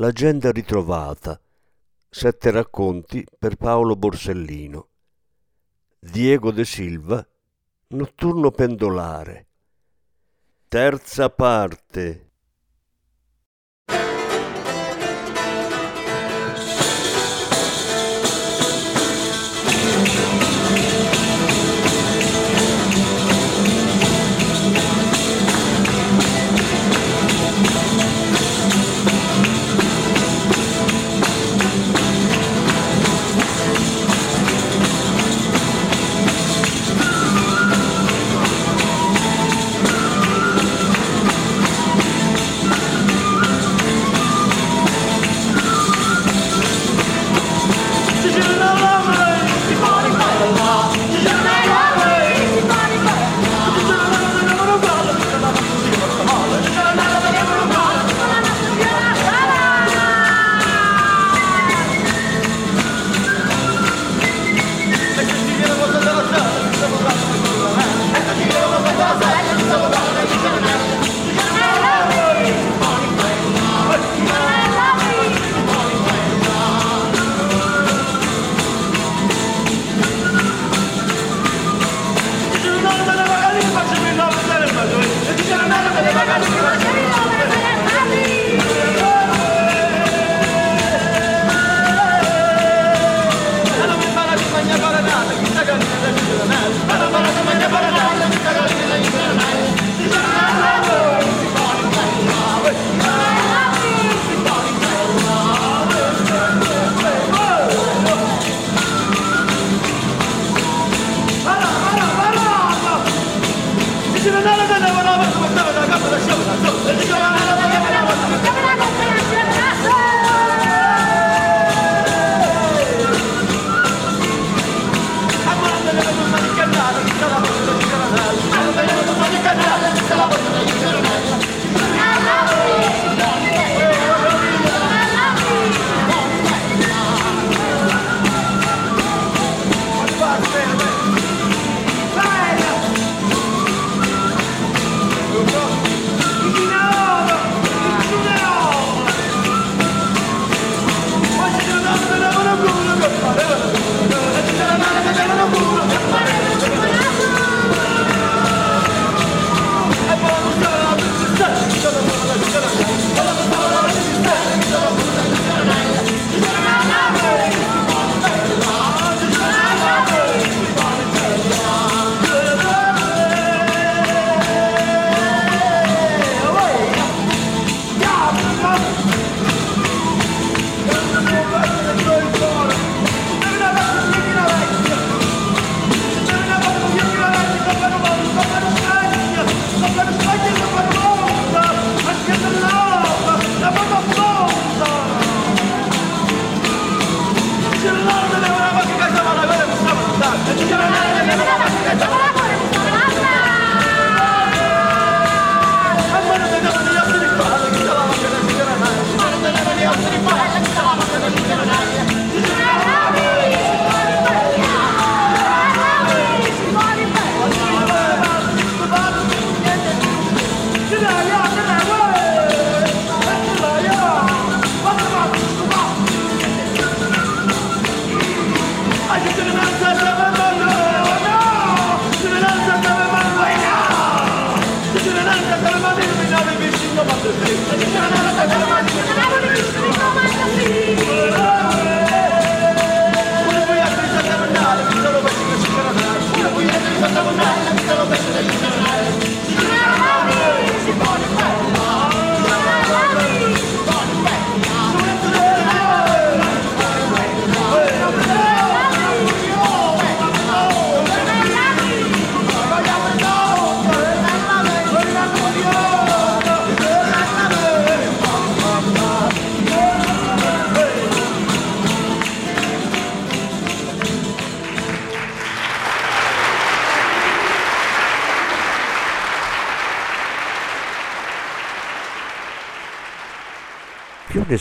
L'agenda ritrovata. Sette racconti per Paolo Borsellino. Diego De Silva. Notturno pendolare. Terza parte.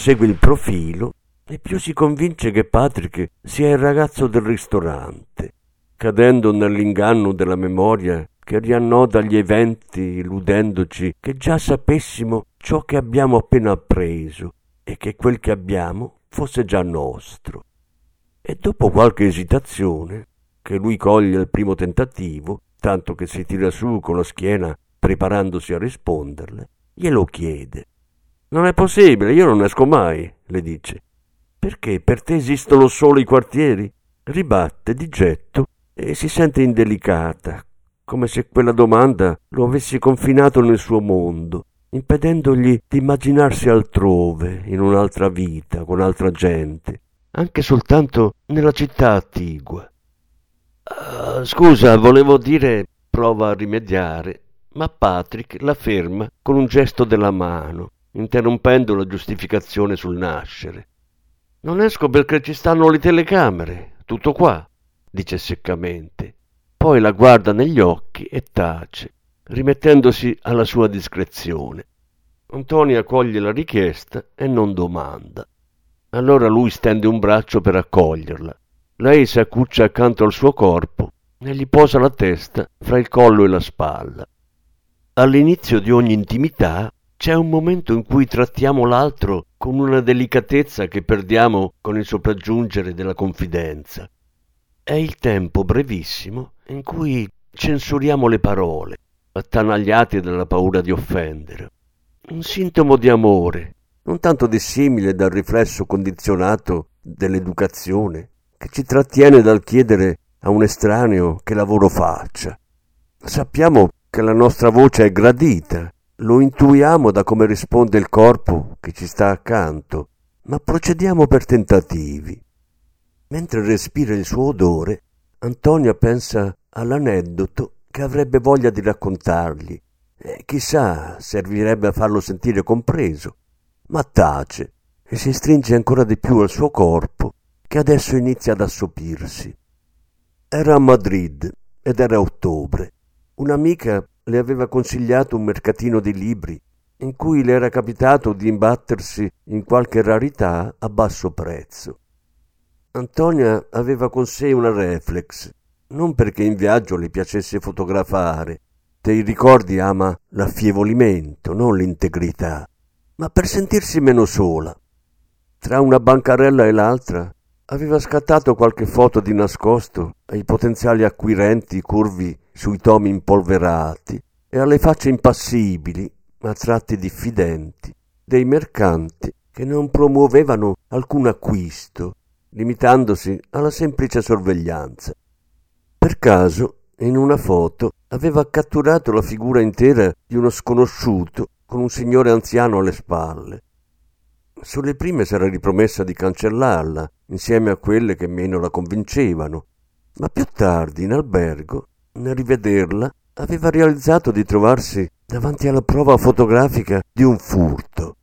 Segue il profilo e più si convince che Patrick sia il ragazzo del ristorante, cadendo nell'inganno della memoria che riannoda gli eventi illudendoci che già sapessimo ciò che abbiamo appena appreso e che quel che abbiamo fosse già nostro. E dopo qualche esitazione, che lui coglie al primo tentativo, tanto che si tira su con la schiena preparandosi a risponderle, glielo chiede. Non è possibile, io non esco mai, le dice. Perché per te esistono solo i quartieri? Ribatte di getto e si sente indelicata, come se quella domanda lo avesse confinato nel suo mondo, impedendogli di immaginarsi altrove, in un'altra vita, con altra gente, anche soltanto nella città attigua. Uh, scusa, volevo dire, prova a rimediare, ma Patrick la ferma con un gesto della mano, interrompendo la giustificazione sul nascere. Non esco perché ci stanno le telecamere, tutto qua, dice seccamente. Poi la guarda negli occhi e tace, rimettendosi alla sua discrezione. Antonia accoglie la richiesta e non domanda. Allora lui stende un braccio per accoglierla. Lei si accuccia accanto al suo corpo e gli posa la testa fra il collo e la spalla. All'inizio di ogni intimità c'è un momento in cui trattiamo l'altro con una delicatezza che perdiamo con il sopraggiungere della confidenza. È il tempo brevissimo in cui censuriamo le parole, attanagliate dalla paura di offendere. Un sintomo di amore, non tanto dissimile dal riflesso condizionato dell'educazione, che ci trattiene dal chiedere a un estraneo che lavoro faccia. Sappiamo che la nostra voce è gradita lo intuiamo da come risponde il corpo che ci sta accanto, ma procediamo per tentativi. Mentre respira il suo odore, Antonia pensa all'aneddoto che avrebbe voglia di raccontargli. E chissà, servirebbe a farlo sentire compreso. Ma tace e si stringe ancora di più al suo corpo, che adesso inizia ad assopirsi. Era a Madrid ed era ottobre. Un'amica le aveva consigliato un mercatino di libri in cui le era capitato di imbattersi in qualche rarità a basso prezzo. Antonia aveva con sé una reflex, non perché in viaggio le piacesse fotografare, dei ricordi ama l'affievolimento, non l'integrità, ma per sentirsi meno sola. Tra una bancarella e l'altra aveva scattato qualche foto di nascosto ai potenziali acquirenti curvi sui tomi impolverati e alle facce impassibili, a tratti diffidenti, dei mercanti che non promuovevano alcun acquisto, limitandosi alla semplice sorveglianza. Per caso, in una foto, aveva catturato la figura intera di uno sconosciuto con un signore anziano alle spalle. Sulle prime s'era ripromessa di cancellarla, insieme a quelle che meno la convincevano, ma più tardi, in albergo, nel rivederla, aveva realizzato di trovarsi davanti alla prova fotografica di un furto.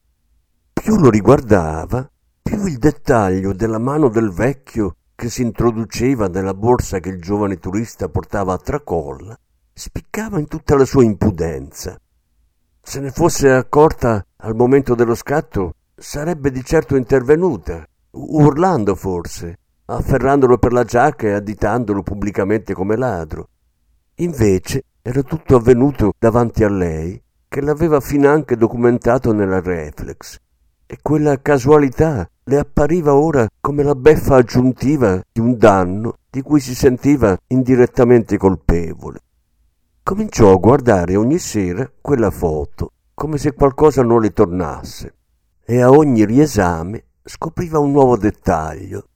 Più lo riguardava, più il dettaglio della mano del vecchio che si introduceva nella borsa che il giovane turista portava a tracolla spiccava in tutta la sua impudenza. Se ne fosse accorta al momento dello scatto, sarebbe di certo intervenuta, urlando forse, afferrandolo per la giacca e additandolo pubblicamente come ladro. Invece era tutto avvenuto davanti a lei, che l'aveva finanche documentato nella reflex, e quella casualità le appariva ora come la beffa aggiuntiva di un danno di cui si sentiva indirettamente colpevole. Cominciò a guardare ogni sera quella foto, come se qualcosa non le tornasse, e a ogni riesame scopriva un nuovo dettaglio,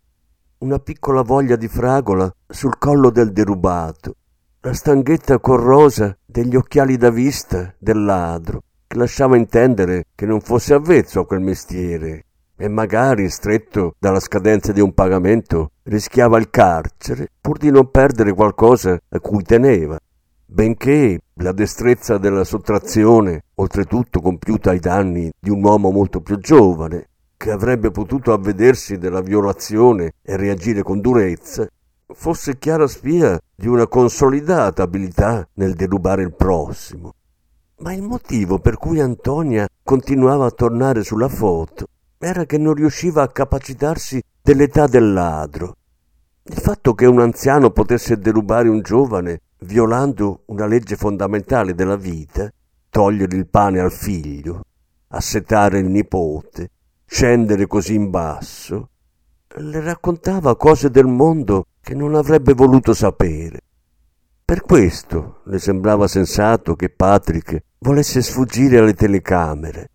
una piccola voglia di fragola sul collo del derubato, la stanghetta corrosa degli occhiali da vista del ladro, che lasciava intendere che non fosse avvezzo a quel mestiere e magari, stretto dalla scadenza di un pagamento, rischiava il carcere pur di non perdere qualcosa a cui teneva, benché la destrezza della sottrazione, oltretutto compiuta ai danni di un uomo molto più giovane, che avrebbe potuto avvedersi della violazione e reagire con durezza, fosse chiara spia di una consolidata abilità nel derubare il prossimo. Ma il motivo per cui Antonia continuava a tornare sulla foto era che non riusciva a capacitarsi dell'età del ladro. Il fatto che un anziano potesse derubare un giovane violando una legge fondamentale della vita, togliere il pane al figlio, assetare il nipote, scendere così in basso, le raccontava cose del mondo che non avrebbe voluto sapere. Per questo le sembrava sensato che Patrick volesse sfuggire alle telecamere.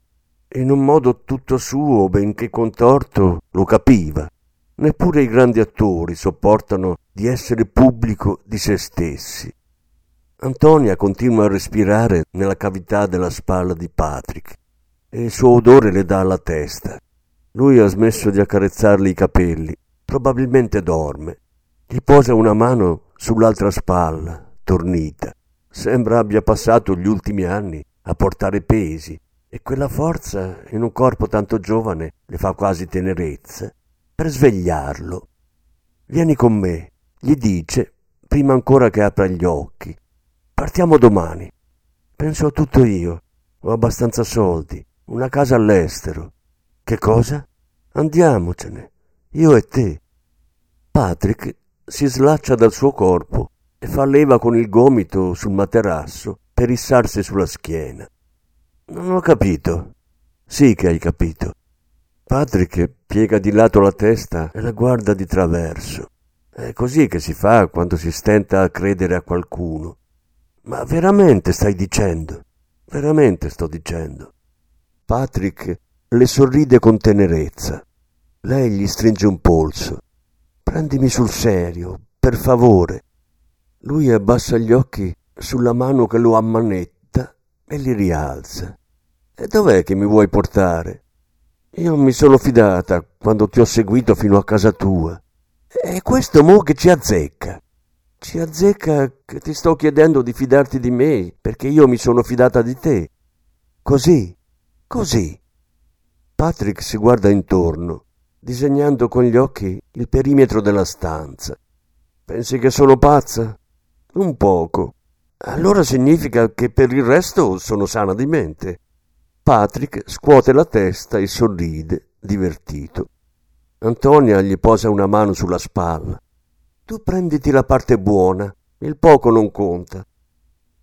In un modo tutto suo, benché contorto, lo capiva. Neppure i grandi attori sopportano di essere pubblico di se stessi. Antonia continua a respirare nella cavità della spalla di Patrick e il suo odore le dà alla testa. Lui ha smesso di accarezzarle i capelli, probabilmente dorme. Gli posa una mano sull'altra spalla, tornita. Sembra abbia passato gli ultimi anni a portare pesi e quella forza in un corpo tanto giovane le fa quasi tenerezza. Per svegliarlo. Vieni con me, gli dice, prima ancora che apra gli occhi. Partiamo domani. Penso a tutto io. Ho abbastanza soldi, una casa all'estero. Che cosa? Andiamocene, io e te. Patrick si slaccia dal suo corpo e fa leva con il gomito sul materasso per issarsi sulla schiena. Non ho capito. Sì che hai capito. Patrick piega di lato la testa e la guarda di traverso. È così che si fa quando si stenta a credere a qualcuno. Ma veramente stai dicendo? Veramente sto dicendo. Patrick le sorride con tenerezza. Lei gli stringe un polso. Prendimi sul serio, per favore. Lui abbassa gli occhi sulla mano che lo ammanetta e li rialza. E dov'è che mi vuoi portare? Io mi sono fidata quando ti ho seguito fino a casa tua. E questo mo che ci azzecca. Ci azzecca che ti sto chiedendo di fidarti di me perché io mi sono fidata di te. Così, così. Patrick si guarda intorno, disegnando con gli occhi il perimetro della stanza. Pensi che sono pazza? Un poco. Allora significa che per il resto sono sana di mente. Patrick scuote la testa e sorride, divertito. Antonia gli posa una mano sulla spalla. Tu prenditi la parte buona, il poco non conta.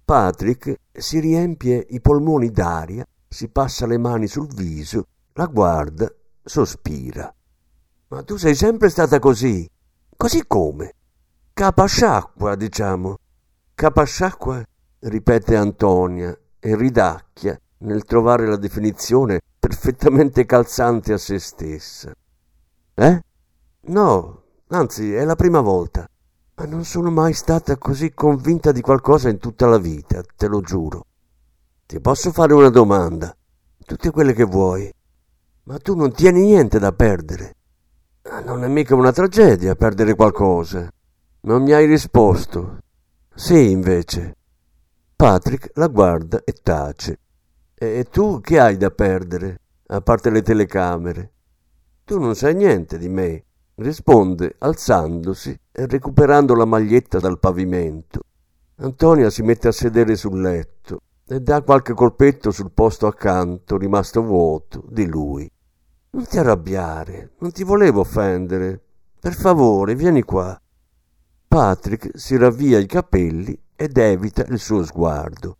Patrick si riempie i polmoni d'aria, si passa le mani sul viso, la guarda, sospira. Ma tu sei sempre stata così. Così come? Capasciacqua, diciamo. Capasciacqua, ripete Antonia e ridacchia nel trovare la definizione perfettamente calzante a se stessa. Eh? No, anzi, è la prima volta. Ma non sono mai stata così convinta di qualcosa in tutta la vita, te lo giuro. Ti posso fare una domanda? Tutte quelle che vuoi. Ma tu non tieni niente da perdere. Non è mica una tragedia perdere qualcosa. Non mi hai risposto. Sì, invece. Patrick la guarda e tace. E tu che hai da perdere, a parte le telecamere? Tu non sai niente di me, risponde alzandosi e recuperando la maglietta dal pavimento. Antonia si mette a sedere sul letto e dà qualche colpetto sul posto accanto, rimasto vuoto, di lui. Non ti arrabbiare, non ti volevo offendere. Per favore, vieni qua. Patrick si ravvia i capelli ed evita il suo sguardo.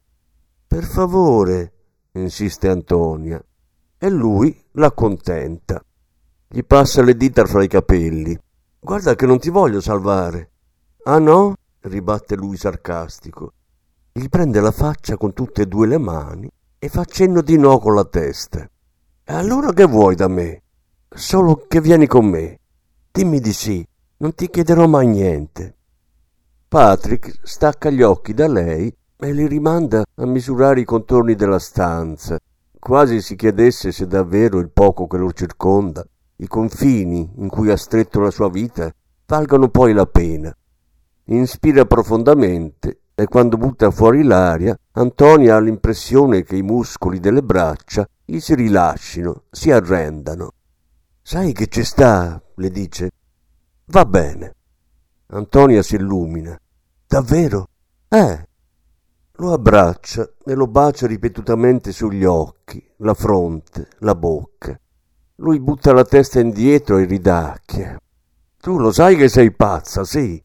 Per favore, insiste Antonia, e lui l'accontenta. Gli passa le dita fra i capelli. Guarda che non ti voglio salvare. Ah no? ribatte lui sarcastico. Gli prende la faccia con tutte e due le mani e fa cenno di no con la testa. E allora che vuoi da me? Solo che vieni con me. Dimmi di sì, non ti chiederò mai niente. Patrick stacca gli occhi da lei e li rimanda a misurare i contorni della stanza, quasi si chiedesse se davvero il poco che lo circonda, i confini in cui ha stretto la sua vita, valgano poi la pena. Inspira profondamente e quando butta fuori l'aria, Antonia ha l'impressione che i muscoli delle braccia gli si rilascino, si arrendano. Sai che ci sta, le dice. Va bene. Antonia si illumina. Davvero? Eh. Lo abbraccia e lo bacia ripetutamente sugli occhi, la fronte, la bocca. Lui butta la testa indietro e ridacchia. Tu lo sai che sei pazza, sì.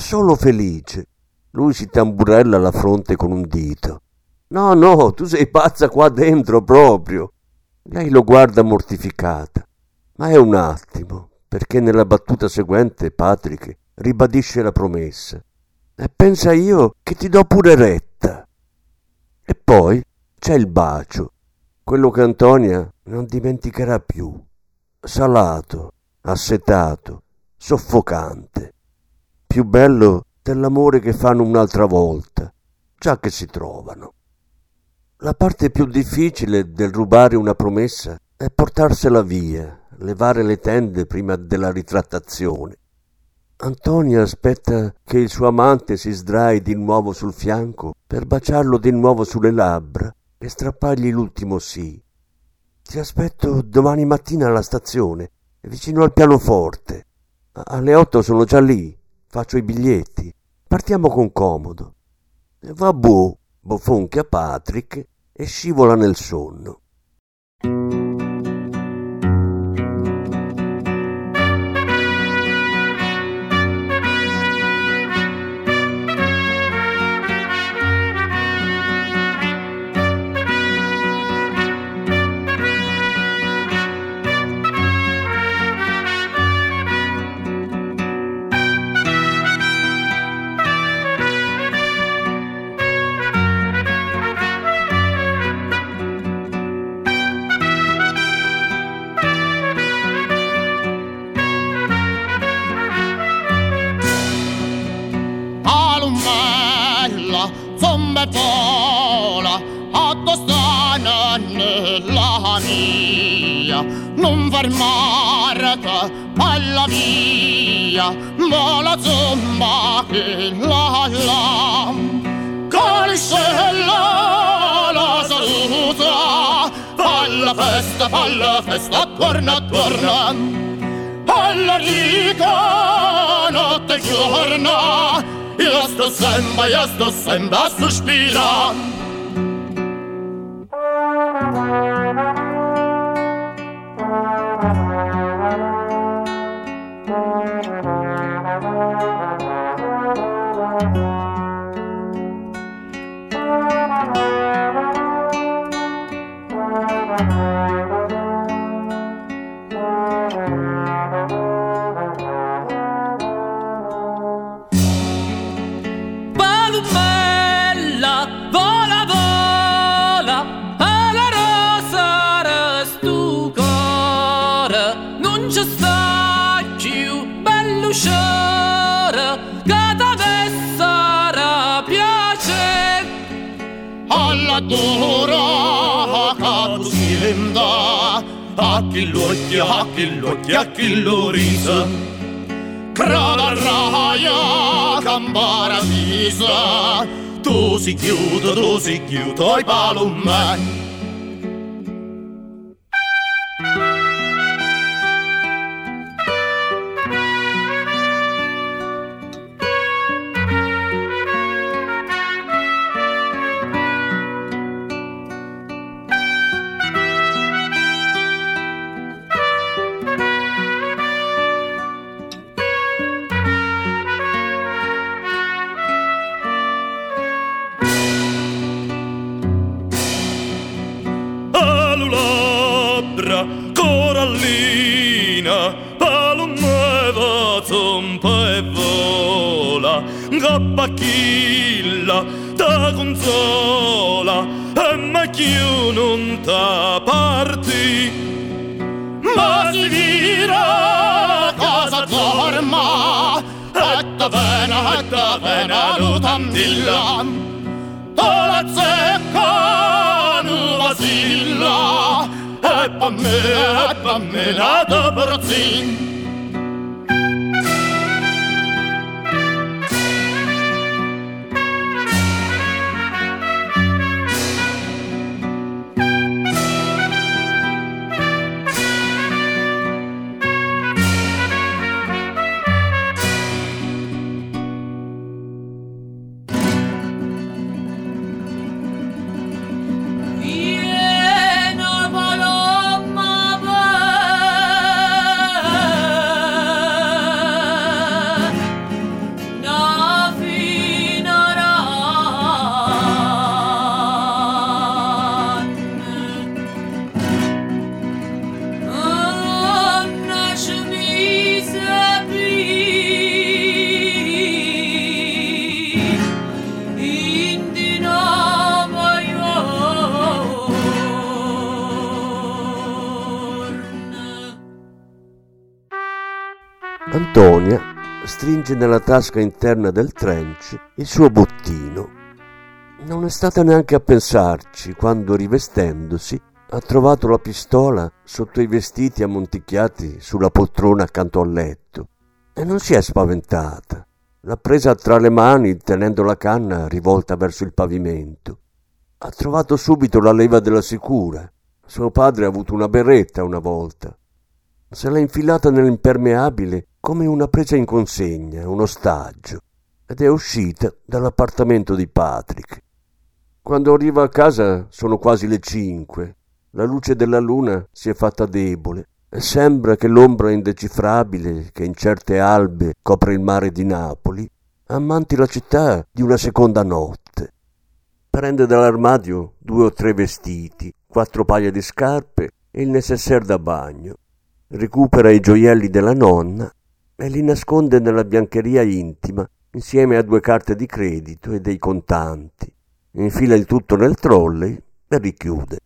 Solo felice. Lui si tamburella la fronte con un dito. No, no, tu sei pazza qua dentro proprio. Lei lo guarda mortificata. Ma è un attimo, perché nella battuta seguente Patrick ribadisce la promessa. E pensa io che ti do pure retta. E poi c'è il bacio, quello che Antonia non dimenticherà più. Salato, assetato, soffocante. Più bello dell'amore che fanno un'altra volta, già che si trovano. La parte più difficile del rubare una promessa è portarsela via, levare le tende prima della ritrattazione. Antonia aspetta che il suo amante si sdrai di nuovo sul fianco per baciarlo di nuovo sulle labbra e strappargli l'ultimo sì. Ti aspetto domani mattina alla stazione, vicino al pianoforte. Alle otto sono già lì, faccio i biglietti. Partiamo con comodo. Vabbù, bofonchia Patrick e scivola nel sonno. Non fermarti alla via Vola zomba che la la Cariscella la saluta Falla festa, falla festa, torna, torna Alla rica notte e giorno ja sto sęba, ja sto sęba, suspira. silmda Hakilot ja hakilot ja killurisa Kradan raha ja kambara viisa. Tuusi kiuto, tuusi kiuto, oi palun mäin. hattavana hattavana lutam dillam Tolatse kanuva silla Heppamme heppamme la dobrotsin stringe nella tasca interna del trench il suo bottino. Non è stata neanche a pensarci quando, rivestendosi, ha trovato la pistola sotto i vestiti ammonticchiati sulla poltrona accanto al letto e non si è spaventata. L'ha presa tra le mani tenendo la canna rivolta verso il pavimento. Ha trovato subito la leva della sicura. Suo padre ha avuto una berretta una volta. Se l'ha infilata nell'impermeabile come una presa in consegna, un ostaggio, ed è uscita dall'appartamento di Patrick. Quando arriva a casa sono quasi le cinque. La luce della luna si è fatta debole e sembra che l'ombra indecifrabile che in certe albe copre il mare di Napoli ammanti la città di una seconda notte. Prende dall'armadio due o tre vestiti, quattro paia di scarpe e il necessaire da bagno. Recupera i gioielli della nonna e li nasconde nella biancheria intima insieme a due carte di credito e dei contanti. Infila il tutto nel trolley e richiude.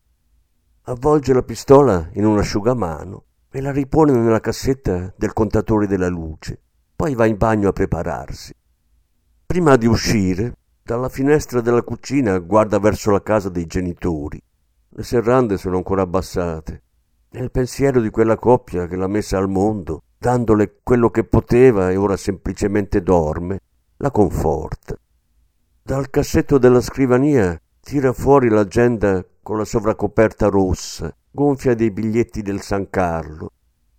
Avvolge la pistola in un asciugamano e la ripone nella cassetta del contatore della luce. Poi va in bagno a prepararsi. Prima di uscire, dalla finestra della cucina guarda verso la casa dei genitori. Le serrande sono ancora abbassate il pensiero di quella coppia che l'ha messa al mondo dandole quello che poteva e ora semplicemente dorme, la conforta. Dal cassetto della scrivania tira fuori l'agenda con la sovracoperta rossa, gonfia dei biglietti del San Carlo,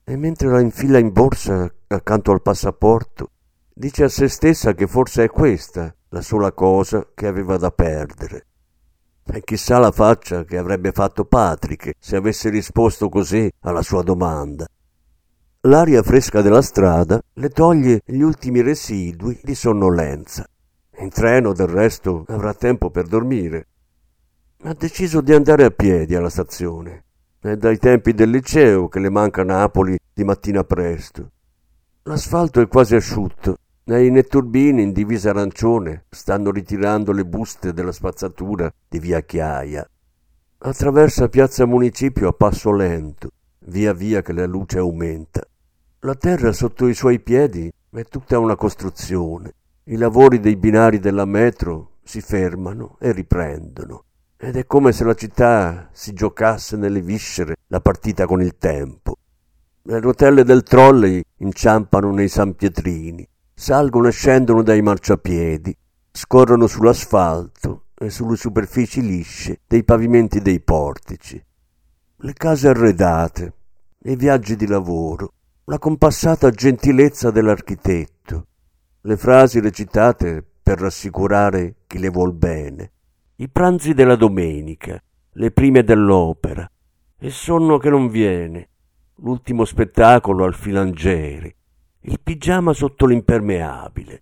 e mentre la infila in borsa accanto al passaporto, dice a se stessa che forse è questa la sola cosa che aveva da perdere. E chissà la faccia che avrebbe fatto Patrick se avesse risposto così alla sua domanda. L'aria fresca della strada le toglie gli ultimi residui di sonnolenza. In treno, del resto, avrà tempo per dormire. Ha deciso di andare a piedi alla stazione. È dai tempi del liceo che le manca Napoli di mattina presto. L'asfalto è quasi asciutto e i netturbini in divisa arancione stanno ritirando le buste della spazzatura di via Chiaia. Attraversa piazza Municipio a passo lento, via via che la luce aumenta. La terra sotto i suoi piedi è tutta una costruzione. I lavori dei binari della metro si fermano e riprendono. Ed è come se la città si giocasse nelle viscere la partita con il tempo. Le rotelle del trolley inciampano nei sanpietrini, salgono e scendono dai marciapiedi, scorrono sull'asfalto e sulle superfici lisce dei pavimenti dei portici. Le case arredate, i viaggi di lavoro, la compassata gentilezza dell'architetto, le frasi recitate per rassicurare chi le vuol bene, i pranzi della domenica, le prime dell'opera, il sonno che non viene, l'ultimo spettacolo al filangieri, il pigiama sotto l'impermeabile.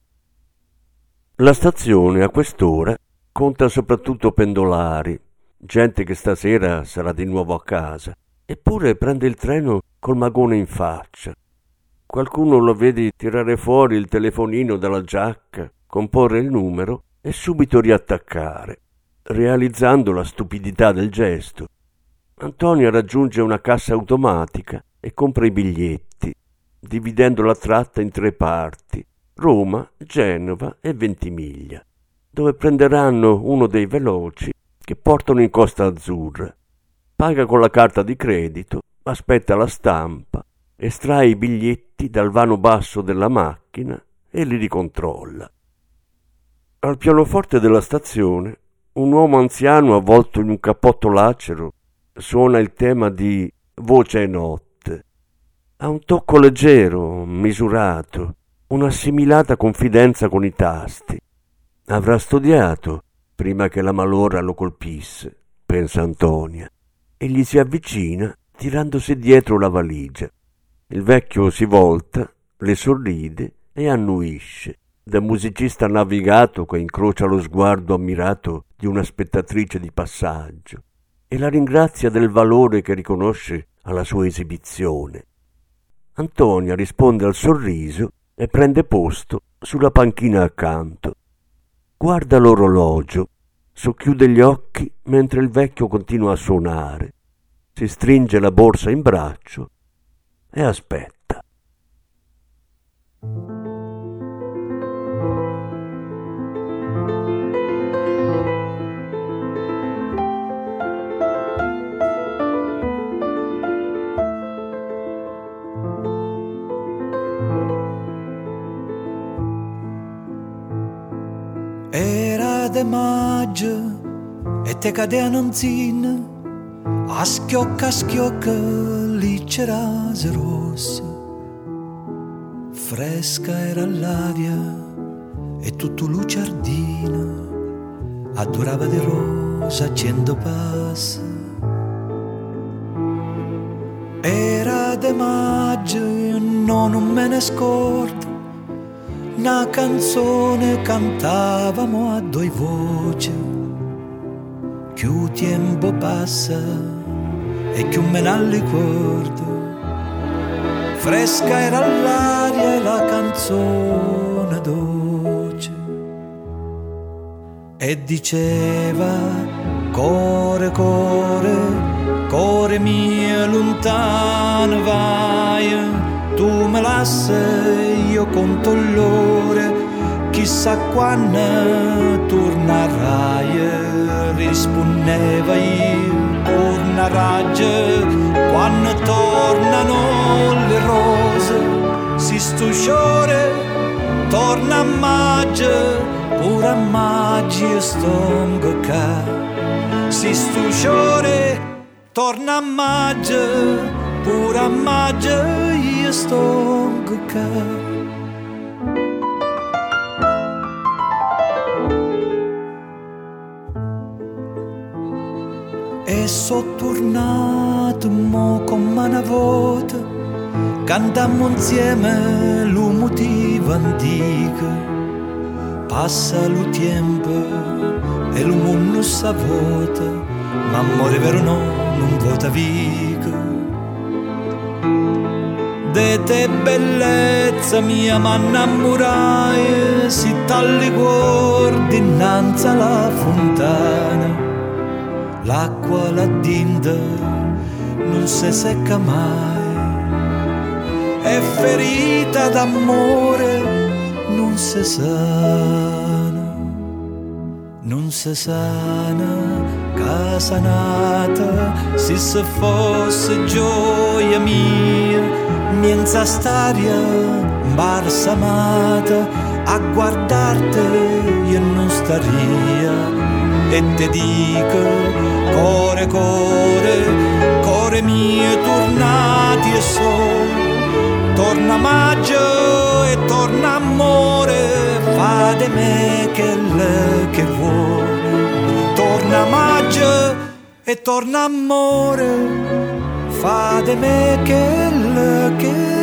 La stazione a quest'ora conta soprattutto pendolari, gente che stasera sarà di nuovo a casa, eppure prende il treno col magone in faccia. Qualcuno lo vede tirare fuori il telefonino dalla giacca, comporre il numero e subito riattaccare, realizzando la stupidità del gesto. Antonia raggiunge una cassa automatica e compra i biglietti, dividendo la tratta in tre parti, Roma, Genova e Ventimiglia, dove prenderanno uno dei veloci che portano in Costa Azzurra. Paga con la carta di credito aspetta la stampa, estrae i biglietti dal vano basso della macchina e li ricontrolla. Al pianoforte della stazione, un uomo anziano avvolto in un cappotto lacero suona il tema di Voce notte. Ha un tocco leggero, misurato, un'assimilata confidenza con i tasti. Avrà studiato prima che la malora lo colpisse, pensa Antonia, e gli si avvicina tirandosi dietro la valigia. Il vecchio si volta, le sorride e annuisce, da musicista navigato che incrocia lo sguardo ammirato di una spettatrice di passaggio e la ringrazia del valore che riconosce alla sua esibizione. Antonia risponde al sorriso e prende posto sulla panchina accanto. Guarda l'orologio, socchiude gli occhi mentre il vecchio continua a suonare si stringe la borsa in braccio e aspetta. Era de maggio e te cadevano un zin. A schiocca a schiocca lì c'era rossa fresca era l'aria e tutto luciardino. Adorava di rosa cento passa. Era de maggio non me ne scordo una canzone cantavamo a due voci più tempo passa e più me ne ricordo fresca era l'aria e la canzone dolce. E diceva core core core mio lontano vai tu me lasci io conto l'ore chissà quando tornerai. Rispondeva io tornerai quando tornano le rose si stusciore torna a maggio pure a maggio stongo ca si stusciore torna a maggio pure a maggio io stongo ca e so tornato mo come una volta cantammo insieme lo motivo antico passa lo tempo e lo mondo sa vota ma amore vero no non vota vico de te bellezza mia ma innamorai si talli guardi innanzi alla fontana l'acqua là dinda non si secca mai, è ferita d'amore, non si sana, non si sana, casa nata, se se fosse gioia mia, mienza staria, barsamata, a guardarti io non staria e te dico core core core mie tornati e so torna maggio e torna amore fa de me che le che vuole torna maggio e torna amore fa de me che le che vuole